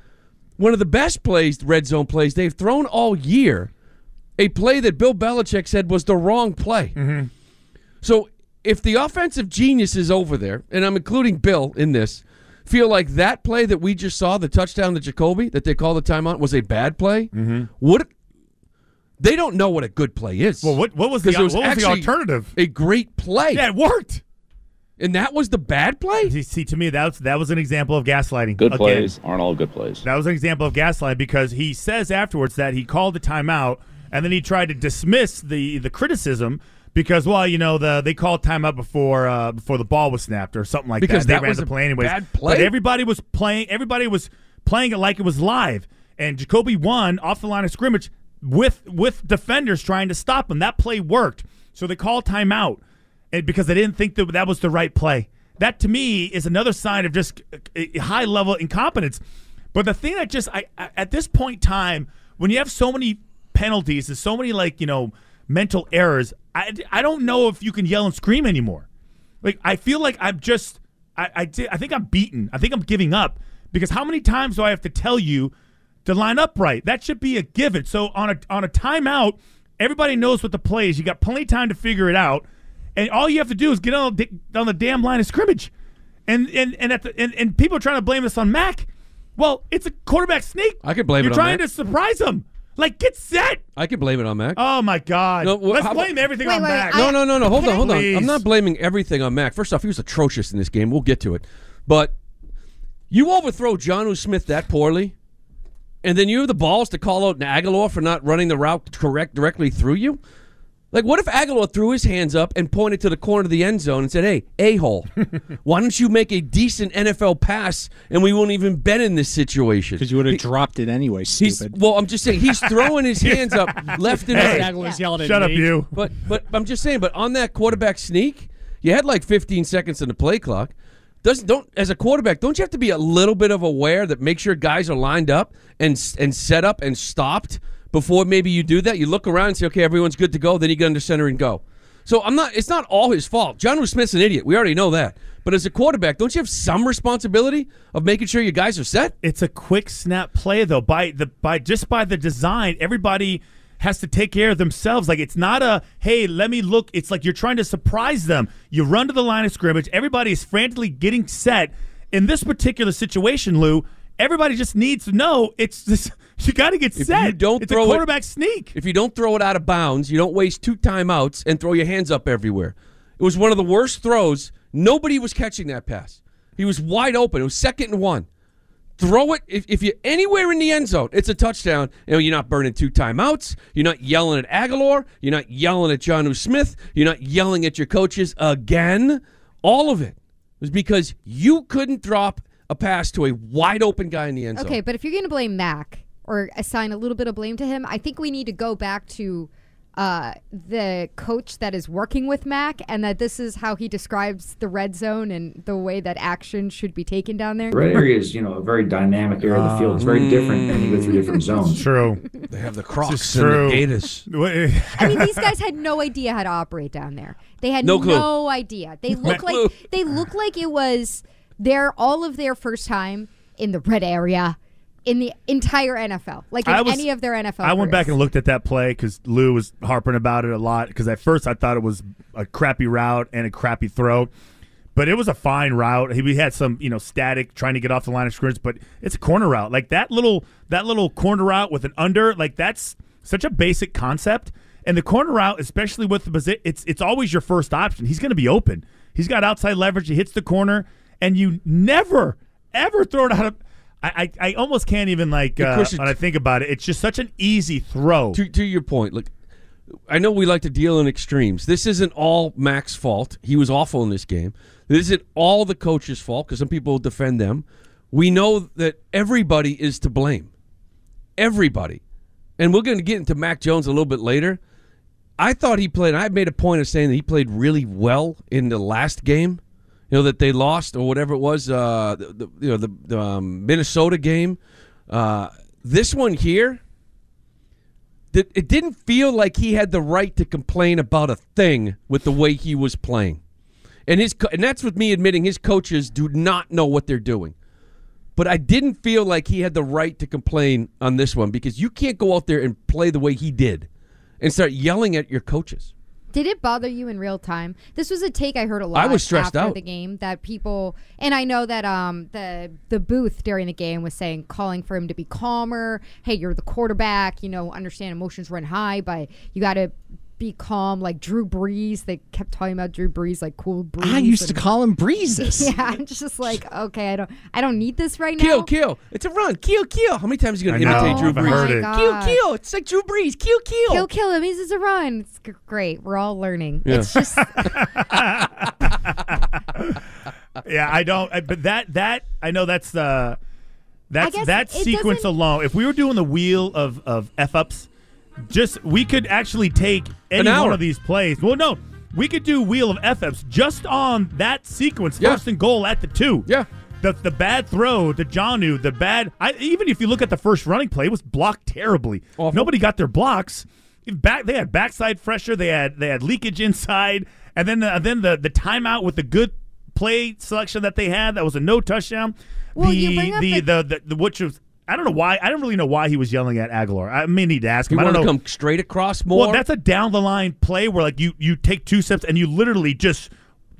E: one of the best plays, red zone plays they've thrown all year. A play that Bill Belichick said was the wrong play. Mm-hmm. So if the offensive geniuses over there, and I'm including Bill in this, feel like that play that we just saw, the touchdown to Jakobi that they call the timeout, was a bad play, mm-hmm. what? They don't know what a good play is.
C: Well, what what was the
E: 'Cause it was
C: what was the alternative?
E: A great play.
C: Yeah, it worked.
E: And that was the bad play.
C: See, see, to me, that was that was an example of gaslighting.
K: Good
C: Again,
K: plays aren't all good plays.
C: That was an example of gaslighting because he says afterwards that he called the timeout and then he tried to dismiss the the criticism because well, you know, the they called timeout before uh, before the ball was snapped or something like
E: Because
C: that. They ran
E: was
C: the play anyways.
E: bad play?
C: But everybody was playing. Everybody was playing it like it was live. And Jakobi won off the line of scrimmage with with defenders trying to stop him. That play worked. So they called timeout and because they didn't think that that was the right play. That to me is another sign of just high level incompetence. But the thing that just I, I at this point in time, when you have so many penalties and so many like you know mental errors, I, I don't know if you can yell and scream anymore. Like I feel like I'm just I I, I think I'm beaten. I think I'm giving up because how many times do I have to tell you to line up right? That should be a given. So on a on a timeout, everybody knows what the play is. You got plenty of time to figure it out, and all you have to do is get on the, on the damn line of scrimmage. And and and at the and, and people are trying to blame this on Mac. Well, it's a quarterback sneak.
E: I could blame
C: You're
E: it on
C: trying to surprise him. Like get set.
E: I could blame it on Mac.
C: Oh my God!
E: No, well,
C: Let's
E: how
C: blame everything
B: Wait,
C: on
B: wait,
C: Mac.
E: No, no, no, no. Hold on, hold on.
C: Please.
E: I'm not blaming everything on Mac. First off, he was atrocious in this game. We'll get to it. But you overthrow John Smith that poorly, and then you have the balls to call out Agholor for not running the route correct directly through you. Like, what if Agholor threw his hands up and pointed to the corner of the end zone and said, "Hey, a hole, why don't you make a decent NFL pass and we won't even been in this situation?"
I: Because you would have dropped it anyway,
E: He's,
I: stupid.
E: well, I'm just saying he's throwing his hands up left and
C: Hey,
E: right.
I: Agholor's yelling at
C: Shut up,
I: me.
C: you.
E: But but I'm just saying. But on that quarterback sneak, you had like 15 seconds in the play clock. Doesn't don't as a quarterback, don't you have to be a little bit of aware that make sure guys are lined up and and set up and stopped before maybe you do that? You look around and say, okay, everyone's good to go. Then you get under center and go. So I'm not. It's not all his fault. John Smith's an idiot. We already know that. But as a quarterback, don't you have some responsibility of making sure your guys are set?
C: It's a quick snap play though. By the by just by the design, everybody has to take care of themselves. Like it's not a hey, let me look. It's like you're trying to surprise them. You run to the line of scrimmage. Everybody is frantically getting set. In this particular situation, Lou, everybody just needs to know it's this. You got to get
E: If
C: set.
E: you don't
C: it's
E: throw
C: a
E: it-
C: quarterback sneak.
E: If you don't throw it out of bounds, you don't waste two timeouts and throw your hands up everywhere. It was one of the worst throws. Nobody was catching that pass. He was wide open. It was second and one. Throw it if, if you're anywhere in the end zone, it's a touchdown. And you're not burning two timeouts. You're not yelling at Agholor. You're not yelling at John Smith. You're not yelling at your coaches again. All of it was because you couldn't drop a pass to a wide open guy in the end zone.
B: Okay, but if you're going to blame Mac or assign a little bit of blame to him, I think we need to go back to uh, the coach that is working with Mac and that this is how he describes the red zone and the way that action should be taken down there.
M: The red area is, you know, a very dynamic area of the field. It's very different when you go through different zones.
C: True.
E: They have the
C: This
E: Crocs
C: is
E: and
C: true.
E: the Gators.
B: I mean, these guys had no idea how to operate down there. They had
E: No clue.
B: no idea. They look like they look like it was their all of their first time in the red area in the entire NFL, like in
C: was-
B: any of their NFL.
C: I went back and looked at that play because Lou was harping about it a lot. Because at first I thought it was a crappy route and a crappy throw, but it was a fine route. He we had some you know static trying to get off the line of scrimmage, but it's a corner route. Like that little that little corner route with an under, like that's such a basic concept. And the corner route, especially with the position, it's it's always your first option. He's going to be open. He's got outside leverage. He hits the corner, and you never ever throw it out of. I, I, I almost can't even like uh, when I think about it. It's just such an easy throw.
E: to to your point, look, I know we like to deal in extremes. This isn't all Mac's fault. He was awful in this game. This isn't all the coach's fault because some people defend them. We know that everybody is to blame. Everybody. And we're going to get into Mac Jones a little bit later. I thought he played. I made a point of saying that he played really well in the last game. You know that they lost or whatever it was. Uh, the, the, you know the, the um, Minnesota game. Uh, this one here, it didn't feel like he had the right to complain about a thing with the way he was playing, and his and that's with me admitting his coaches do not know what they're doing. But I didn't feel like he had the right to complain on this one because you can't go out there and play the way he did and start yelling at your coaches.
B: Did it bother you in real time? This was a take I heard a lot.
E: I was stressed
B: after
E: out.
B: the game that people, and I know that um the the booth during the game was saying calling for him to be calmer. Hey, you're the quarterback. You know, understand emotions run high, but you got to be calm. Like Drew Brees, they kept talking about Drew Brees, like cool Brees.
I: I used to call him Breezes.
B: Yeah, I'm just like, okay, I don't, I don't need this right
E: Kill,
B: now.
E: kill. Kill. It's a run. Kill, kill. How many times are you going
C: I
E: to
C: know.
E: imitate Drew Brees?
C: heard it.
E: Oh kill,
B: God.
E: kill. It's like Drew Brees. Kill, kill.
B: Kill, kill. It means it's a run. It's g- great. We're all learning.
E: Yeah.
B: It's just
C: yeah, I don't. I- But that that I know that's the that's that sequence alone. If we were doing the wheel of of f ups, just we could actually take any
E: hour.
C: one of these plays. Well, no, we could do wheel of f ups just on that sequence,
E: Yeah.
C: first and goal at the two.
E: Yeah.
C: The, the bad throw to Jonnu, the bad. I, even if you look at the first running play, it was blocked terribly.
E: Awful.
C: Nobody got their blocks. Back, they had backside pressure. They had they had leakage inside, and then the, then the the timeout with the good play selection that they had. That was a no touchdown.
B: Well,
C: the,
B: you bring up
C: the,
B: the-
C: the, the the which was I don't know why I don't really know why he was yelling at Agholor. I may need to ask
E: You
C: him. I
E: want
C: don't
E: to
C: know.
E: come straight across more?
C: Well, that's a down the line play where like you you take two steps and you literally just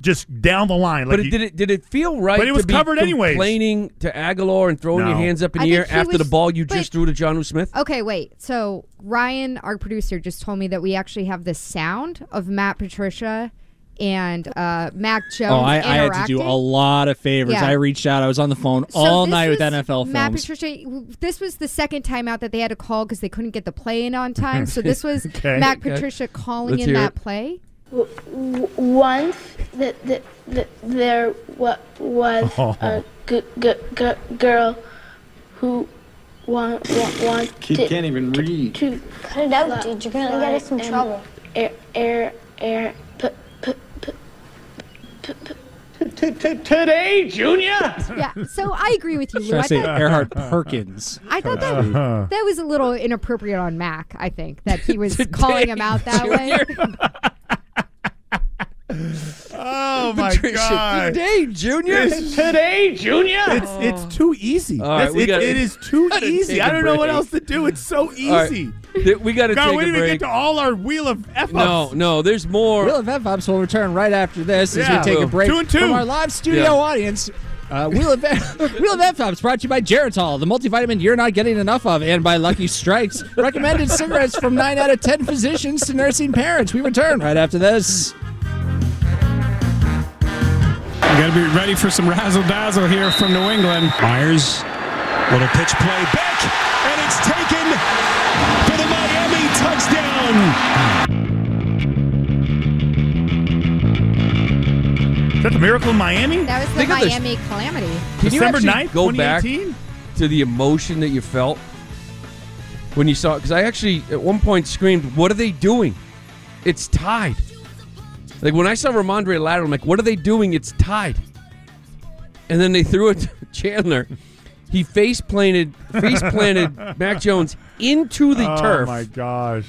C: just down the line. Like
E: but it,
C: you-
E: did it did it feel right?
C: But it was
E: to
C: covered anyway.
E: Complaining to Agholor and throwing your hands up in
B: I
E: the air
B: think he
E: after the ball you
B: but-
E: just threw to Jonnu Smith.
B: Okay, wait. So Ryan, our producer, just told me that we actually have the sound of Matt Patricia and uh, Mac Jones.
I: Oh, I, I had to do a lot of favors.
B: Yeah.
I: I reached out. I was on the phone
B: So
I: all night with
B: was
I: NFL
B: Matt. Patricia. This was the second timeout that they had to call because they couldn't get the play in on time. So this was
C: Okay.
B: Matt
E: Okay.
B: Patricia calling
E: Let's
B: in that
E: it.
B: play.
K: W- once that the, the, there wa- was a g- g- g- girl who want, want, wanted
M: Kid can't even read.
K: to
N: Cut it out, dude. You're gonna get us in trouble.
K: Air, air, air,
G: Today, Junior.
B: Yeah. So I agree with you, Lou.
I: Should I
B: I
I: say
B: thought,
I: Earhart Perkins?
B: I thought that
C: Uh-huh.
B: that was a little inappropriate on Mac. I think that he was calling him out that way.
C: oh my
E: Patricia,
C: god!
E: Today, Junior.
G: Today, Junior.
C: It's it's too easy.
E: All right, we
C: it-
E: gotta-
C: it is too easy. I don't know what else to do. It's so easy.
E: Th- We got to
C: God,
E: take
C: we didn't even get to all our wheel of f
E: No, no. There's more.
I: Wheel of F-Ups will return right after this as we take a break
C: two and two.
I: from our live studio
E: Yeah.
I: audience. Uh, Wheel of Wheel of F-Ups brought to you by Geritol, the multivitamin you're not getting enough of, and by Lucky Strikes. Recommended cigarettes from 9 out of 10 physicians to nursing parents. We return right after this.
F: You got to be ready for some razzle dazzle here from New England. Meyers, little pitch play back, and it's taken for the Miami touchdown.
C: Is that the miracle in Miami?
B: That was the
E: Think of.
B: Miami calamity.
E: Can you
C: December
E: actually
C: 9th,
E: go back to the emotion that you felt when you saw? it? Because I actually at one point screamed, "What are they doing? It's tied!" Like when I saw Rhamondre Lateral, I'm like, "What are they doing? It's tied!" And then they threw it to Chandler. He face planted, face planted Mac Jones into the turf.
C: oh
E: turf
C: my gosh!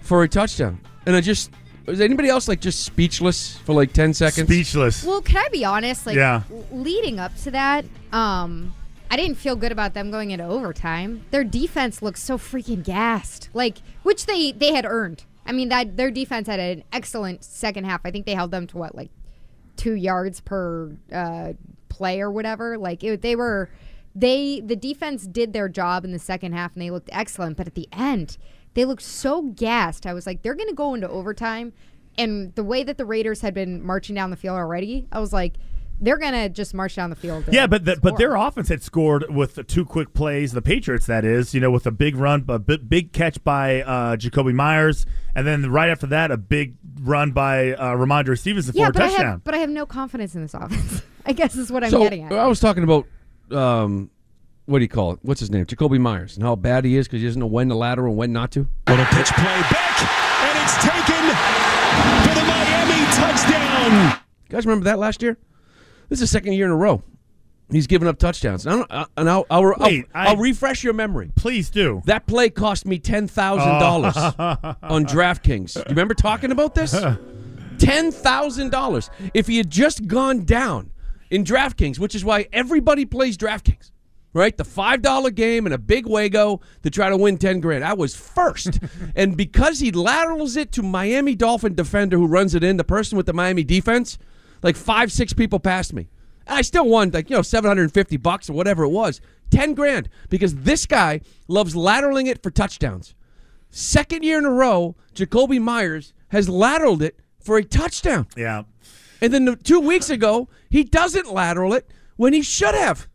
E: for a touchdown. And I just was anybody else like just speechless for like ten seconds?
C: Speechless.
B: Well, can I be honest? Like,
C: Yeah.
B: leading up to that, um, I didn't feel good about them going into overtime. Their defense looked so freaking gassed, like which they they had earned. I mean, that their defense had an excellent second half. I think they held them to what like two yards per uh, play or whatever. Like it, they were, they the defense did their job in the second half and they looked excellent. But at the end, they looked so gassed. I was like, they're gonna go into overtime, and the way that the Raiders had been marching down the field already, I was like, they're gonna just march down the field.
C: Yeah, but the, but their offense had scored with the two quick plays. The Patriots, that is, you know, with a big run, a big catch by uh, Jakobi Meyers, and then right after that, a big run by uh, Rhamondre Stevenson
B: yeah,
C: for a
B: but I
C: touchdown.
B: have but I have no confidence in this offense. I guess is what I'm
E: so
B: getting at.
E: I was talking about um, what do you call it? What's his name? Jakobi Meyers, and how bad he is because he doesn't know when to lateral and when not to.
F: Little pitch play back, and it's taken for the Miami touchdown.
E: You guys remember that last year? This is the second year in a row. He's given up touchdowns. And, I don't, uh, and I'll, I'll, I'll,
C: Wait, I-
E: I'll refresh your memory.
C: Please do.
E: That play cost me ten thousand dollars
C: Oh.
E: on DraftKings. You remember talking about this? ten thousand dollars. If he had just gone down in DraftKings, which is why everybody plays DraftKings, right? The five dollar game and a big wago to try to win ten grand. I was first, and because he laterals it to Miami Dolphin defender who runs it in, the person with the Miami defense, like five six people passed me. I still won like you know 750 bucks or whatever it was. 10 grand because this guy loves lateraling it for touchdowns. Second year in a row, Jakobi Meyers has lateraled it for a touchdown.
C: Yeah.
E: And then the- 2 weeks ago, he doesn't lateral it when he should have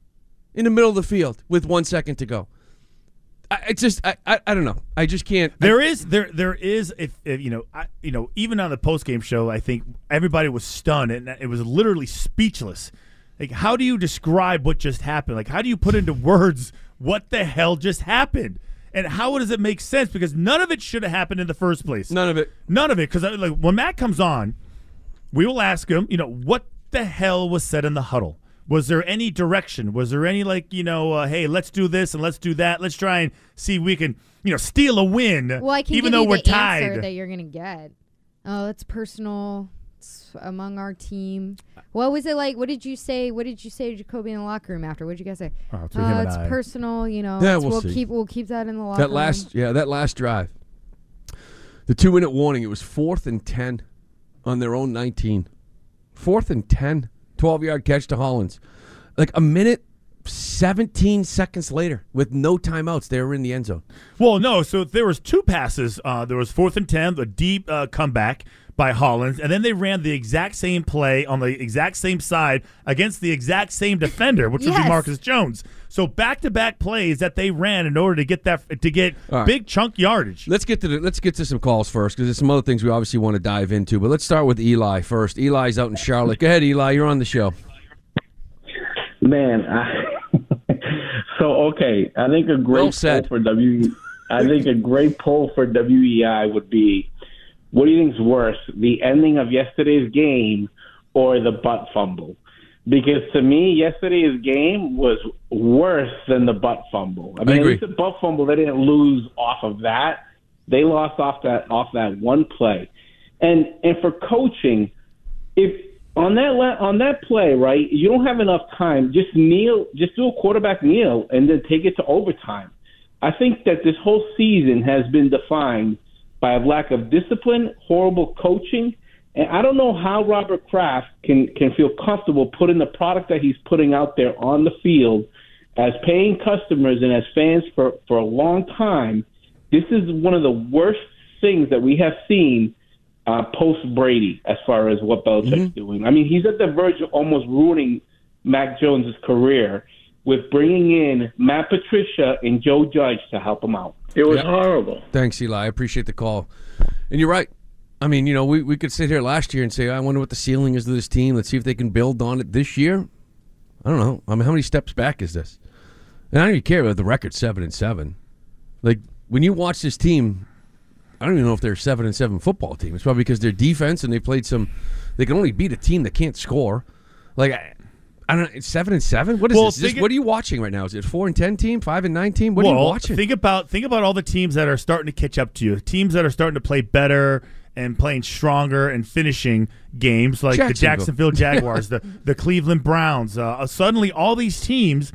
E: in the middle of the field with 1 second to go. I, it's just I, I I don't know. I just can't
C: There is there there is if, if you know I, you know even on the post game show I think everybody was stunned and it was literally speechless. Like how do you describe what just happened? Like how do you put into words what the hell just happened? And how does it make sense? Because none of it should have happened in the first place.
E: None of it.
C: None of it. Because uh, like when Matt comes on, we will ask him. You know what the hell was said in the huddle? Was there any direction? Was there any like you know, uh, hey, let's do this and let's do that. Let's try and see if we can you know steal a win.
B: Well, I can
C: even
B: give
C: though
B: you
C: we're
B: the
C: tied.
B: answer that you're gonna get. Oh, it's personal. It's among our team. What was it like? What did you say? What did you say to Jakobi in the locker room after? What did you guys say?
C: Oh, between him
B: Uh,
C: and
B: it's
C: I.
B: personal. You know.
E: Yeah,
B: it's-
E: we'll
B: we'll
E: see.
B: keep we'll keep that in the locker
E: that
B: room.
E: last yeah, that last drive. The 2-minute warning, it was 4th and 10 on their own 19. 4th and 10. 12-yard catch to Hollins. Like a minute 17 seconds later with no timeouts, they were in the end zone.
C: Well, no. So there was two passes. Uh, there was fourth and ten, the deep uh, comeback by Hollins, and then they ran the exact same play on the exact same side against the exact same defender, which would be Marcus Jones. So back to back plays that they ran in order to get that to get
E: All right.
C: big chunk yardage.
E: Let's get to the, let's get to some calls first because there's some other things we obviously want to dive into. But let's start with Eli first. Eli's out in Charlotte. Go ahead, Eli. You're on the show.
O: Man, I, so okay, I think a great
E: Well
O: poll
E: said.
O: for W. I think a great poll for WEEI would be, what do you think's worse, the ending of yesterday's game or the butt fumble? Because to me, yesterday's game was worse than the butt fumble. I mean,
E: agree.
O: at least the butt fumble they didn't lose off of that. They lost off that off that one play, and and for coaching, if on that la- on that play, right, you don't have enough time. Just kneel, just do a quarterback kneel, and then take it to overtime. I think that this whole season has been defined by a lack of discipline, horrible coaching, and I don't know how Robert Kraft can can feel comfortable putting the product that he's putting out there on the field as paying customers and as fans for for a long time. This is one of the worst things that we have seen uh, post Brady as far as what Belichick's doing. I mean, he's at the verge of almost ruining Mac Jones' career with bringing in Matt Patricia and Joe Judge to help him out. It was
E: Yep.
O: horrible.
E: Thanks, Eli. I appreciate the call. And you're right. I mean, you know, we, we could sit here last year and say, I wonder what the ceiling is of this team. Let's see if they can build on it this year. I don't know. I mean, how many steps back is this? And I don't even care about the record seven and seven. Like when you watch this team, I don't even know if they're a seven and seven football team. It's probably because their defense and they played some. They can only beat a team that can't score. Like I, I don't. know. It's seven and seven. What is
C: Well,
E: this? This-
C: think-
E: What are you watching right now? Is it four and ten team, five and nine team? What are you watching?
C: think about think about all the teams that are starting to catch up to you. Teams that are starting to play better and playing stronger and finishing games like the
E: Jacksonville.
C: Jacksonville Jaguars, the the Cleveland Browns. Uh, suddenly, all these teams.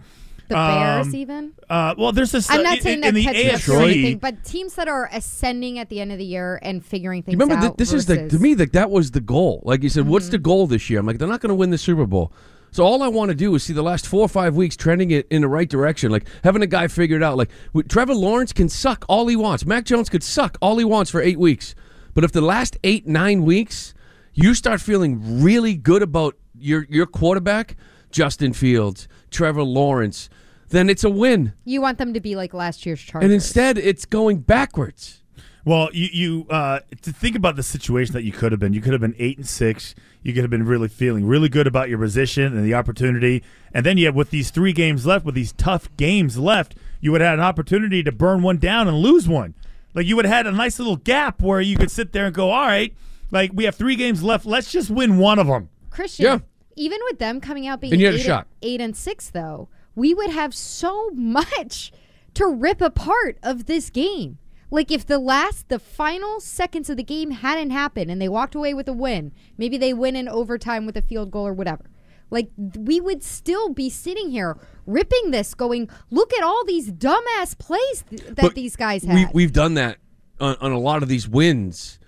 B: The Bears,
C: um,
B: even.
C: Uh, well, there's this.
B: I'm
C: uh,
B: not
C: in,
B: saying
C: in
B: that
C: the
B: catching up
C: AFC.
B: anything, but teams that are ascending at the end of the year and figuring things
E: You remember,
B: out.
E: th- this is the to me like that was the goal. Like you said, what's
B: Mm-hmm.
E: the goal this year? I'm like, they're not going to win the Super Bowl. So all I want to do is see the last four or five weeks trending it in the right direction. Like having a guy figured out. Like Trevor Lawrence can suck all he wants. Mac Jones could suck all he wants for eight weeks. But if the last eight nine weeks you start feeling really good about your your quarterback, Justin Fields, Trevor Lawrence, then it's a win.
B: You want them to be like last year's Chargers.
E: And instead, it's going backwards.
C: Well, you you uh, to think about the situation that you could have been. You could have been eight and six. You could have been really feeling really good about your position and the opportunity. And then you have with these three games left, with these tough games left, you would have had an opportunity to burn one down and lose one. Like you would have had a nice little gap where you could sit there and go, all right, like we have three games left. Let's just win one of them.
B: Christian,
C: Yeah.
B: even with them coming out being
C: And you had a
B: eight,
C: shot.
B: eight and six, though, we would have so much to rip apart of this game. Like if the last, the final seconds of the game hadn't happened and they walked away with a win, maybe they win in overtime with a field goal or whatever. Like we would still be sitting here ripping this, going, "Look at all these dumbass plays th- that
E: But
B: these guys
E: have.
B: We,
E: we've done that on, on a lot of these wins.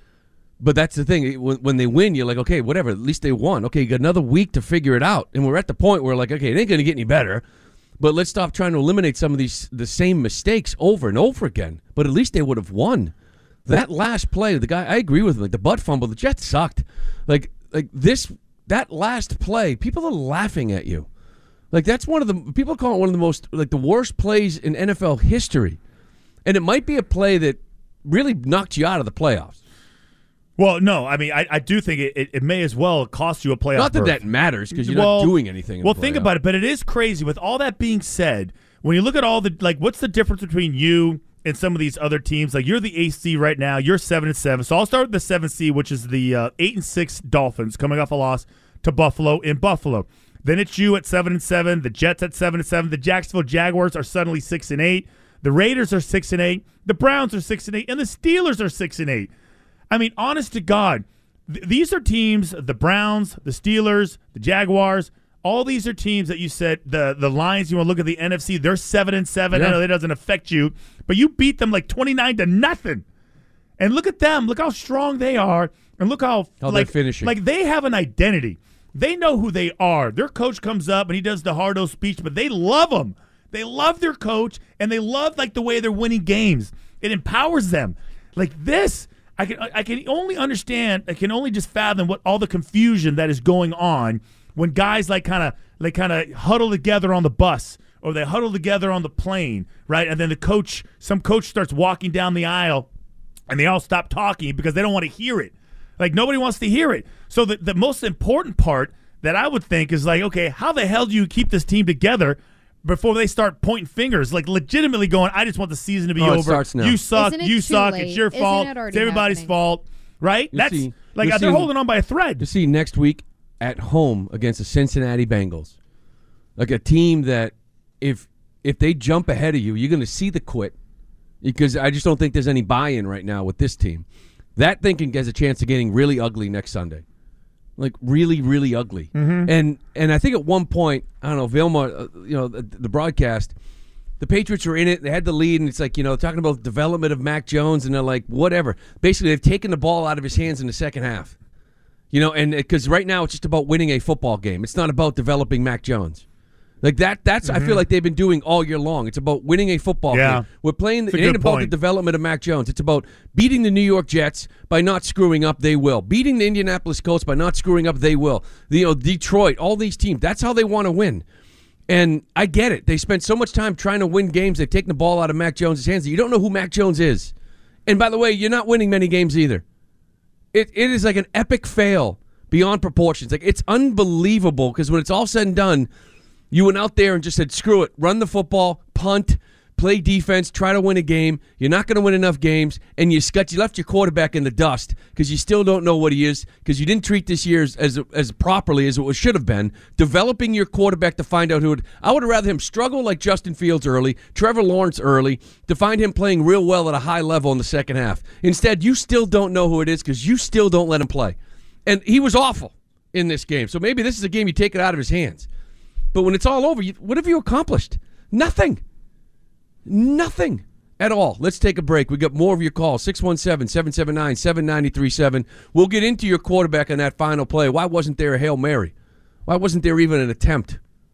E: But that's the thing. When, when they win, you're like, okay, whatever. At least they won. Okay, you got another week to figure it out. And we're at the point where, like, okay, it ain't going to get any better. But let's stop trying to eliminate some of these the same mistakes over and over again. But at least they would have won. That last play, the guy, I agree with him. Like the butt fumble, the Jets sucked. Like, like this, that last play, people are laughing at you. Like that's one of the people call it one of the most like the worst plays in NFL history, and it might be a play that really knocked you out of the playoffs.
C: Well, no, I mean, I, I do think it, it, it may as well cost you a playoff.
E: Not that
C: berth.
E: that matters, 'cause you're
C: Well-
E: not doing anything in
C: Well, think about it, but it is crazy. With all that being said, when you look at all the like, what's the difference between you and some of these other teams? Like, you're the AC right now. You're seven and seven. So I'll start with the seven C, which is the uh, eight and six Dolphins, coming off a loss to Buffalo in Buffalo. Then it's you at seven and seven. The Jets at seven and seven. The Jacksonville Jaguars are suddenly six and eight. The Raiders are six and eight. The Browns are six and eight, and the Steelers are six and eight. I mean, honest to God, th- these are teams: the Browns, the Steelers, the Jaguars. All these are teams that you said the the Lions. You want to look at the NFC; they're seven and seven. I know that doesn't affect you, but you beat them like twenty nine to nothing. And look at them. Look how strong they are, and look how
E: How they're
C: like
E: finishing.
C: Like they have an identity. They know who they are. Their coach comes up and he does the hardo speech, but they love him. They love their coach, and they love like the way they're winning games. It empowers them. Like this, I can I can only understand. I can only just fathom what all the confusion that is going on when guys like kind of like kind of huddle together on the bus or they huddle together on the plane, right? And then the coach, some coach starts walking down the aisle and they all stop talking because they don't want to hear it. Like nobody wants to hear it. So the, the most important part that I would think is like, okay, how the hell do you keep this team together before they start pointing fingers, like legitimately going, I just want the season to be
E: Oh, it
C: over.
E: starts now.
C: You suck.
B: Isn't it
C: You
B: too
C: suck.
B: late?
C: It's your
B: Isn't
C: fault.
B: it
C: It's everybody's
B: happening?
C: fault. Right?
E: You
C: That's
E: see-
C: like
E: you're
C: they're
E: seeing-
C: holding on by a thread.
E: To see next week at home against the Cincinnati Bengals, like a team that if if they jump ahead of you, you're going to see the quit because I just don't think there's any buy-in right now with this team. That thinking has a chance of getting really ugly next Sunday, like really, really ugly.
C: Mhm.
E: And and I think at one point, I don't know, Vilma, uh, you know, the, the broadcast, the Patriots were in it. They had the lead, and it's like you know, talking about development of Mac Jones, and they're like, whatever. Basically, they've taken the ball out of his hands in the second half. You know, and because right now it's just about winning a football game. It's not about developing Mac Jones. Like that. That's I feel
C: Mhm.
E: like they've been doing all year long. It's about winning a football
C: Yeah.
E: game. We're playing. The, it ain't about the development of Mac Jones. It's about beating the New York Jets by not screwing up. They will. Beating the Indianapolis Colts by not screwing up. They will. The, you know, Detroit. All these teams. That's how they want to win. And I get it. They spent so much time trying to win games. They've taken the ball out of Mac Jones' hands. You don't know who Mac Jones is. And by the way, you're not winning many games either. It, it is like an epic fail beyond proportions. Like it's unbelievable because when it's all said and done, you went out there and just said, "Screw it, run the football, punt, play defense, try to win a game. You're not going to win enough games, and you scut, you left your quarterback in the dust because you still don't know what he is because you didn't treat this year as, as as properly as it should have been. Developing your quarterback to find out who. It, I would rather him struggle like Justin Fields early, Trevor Lawrence early, to find him playing real well at a high level in the second half. Instead, you still don't know who it is because you still don't let him play, and he was awful in this game. So maybe this is a game you take it out of his hands. But when it's all over, you, what have you accomplished? Nothing. Nothing at all. Let's take a break. We got more of your calls 617 779 7937. We'll get into your quarterback on that final play. Why wasn't there a Hail Mary? Why wasn't there even an attempt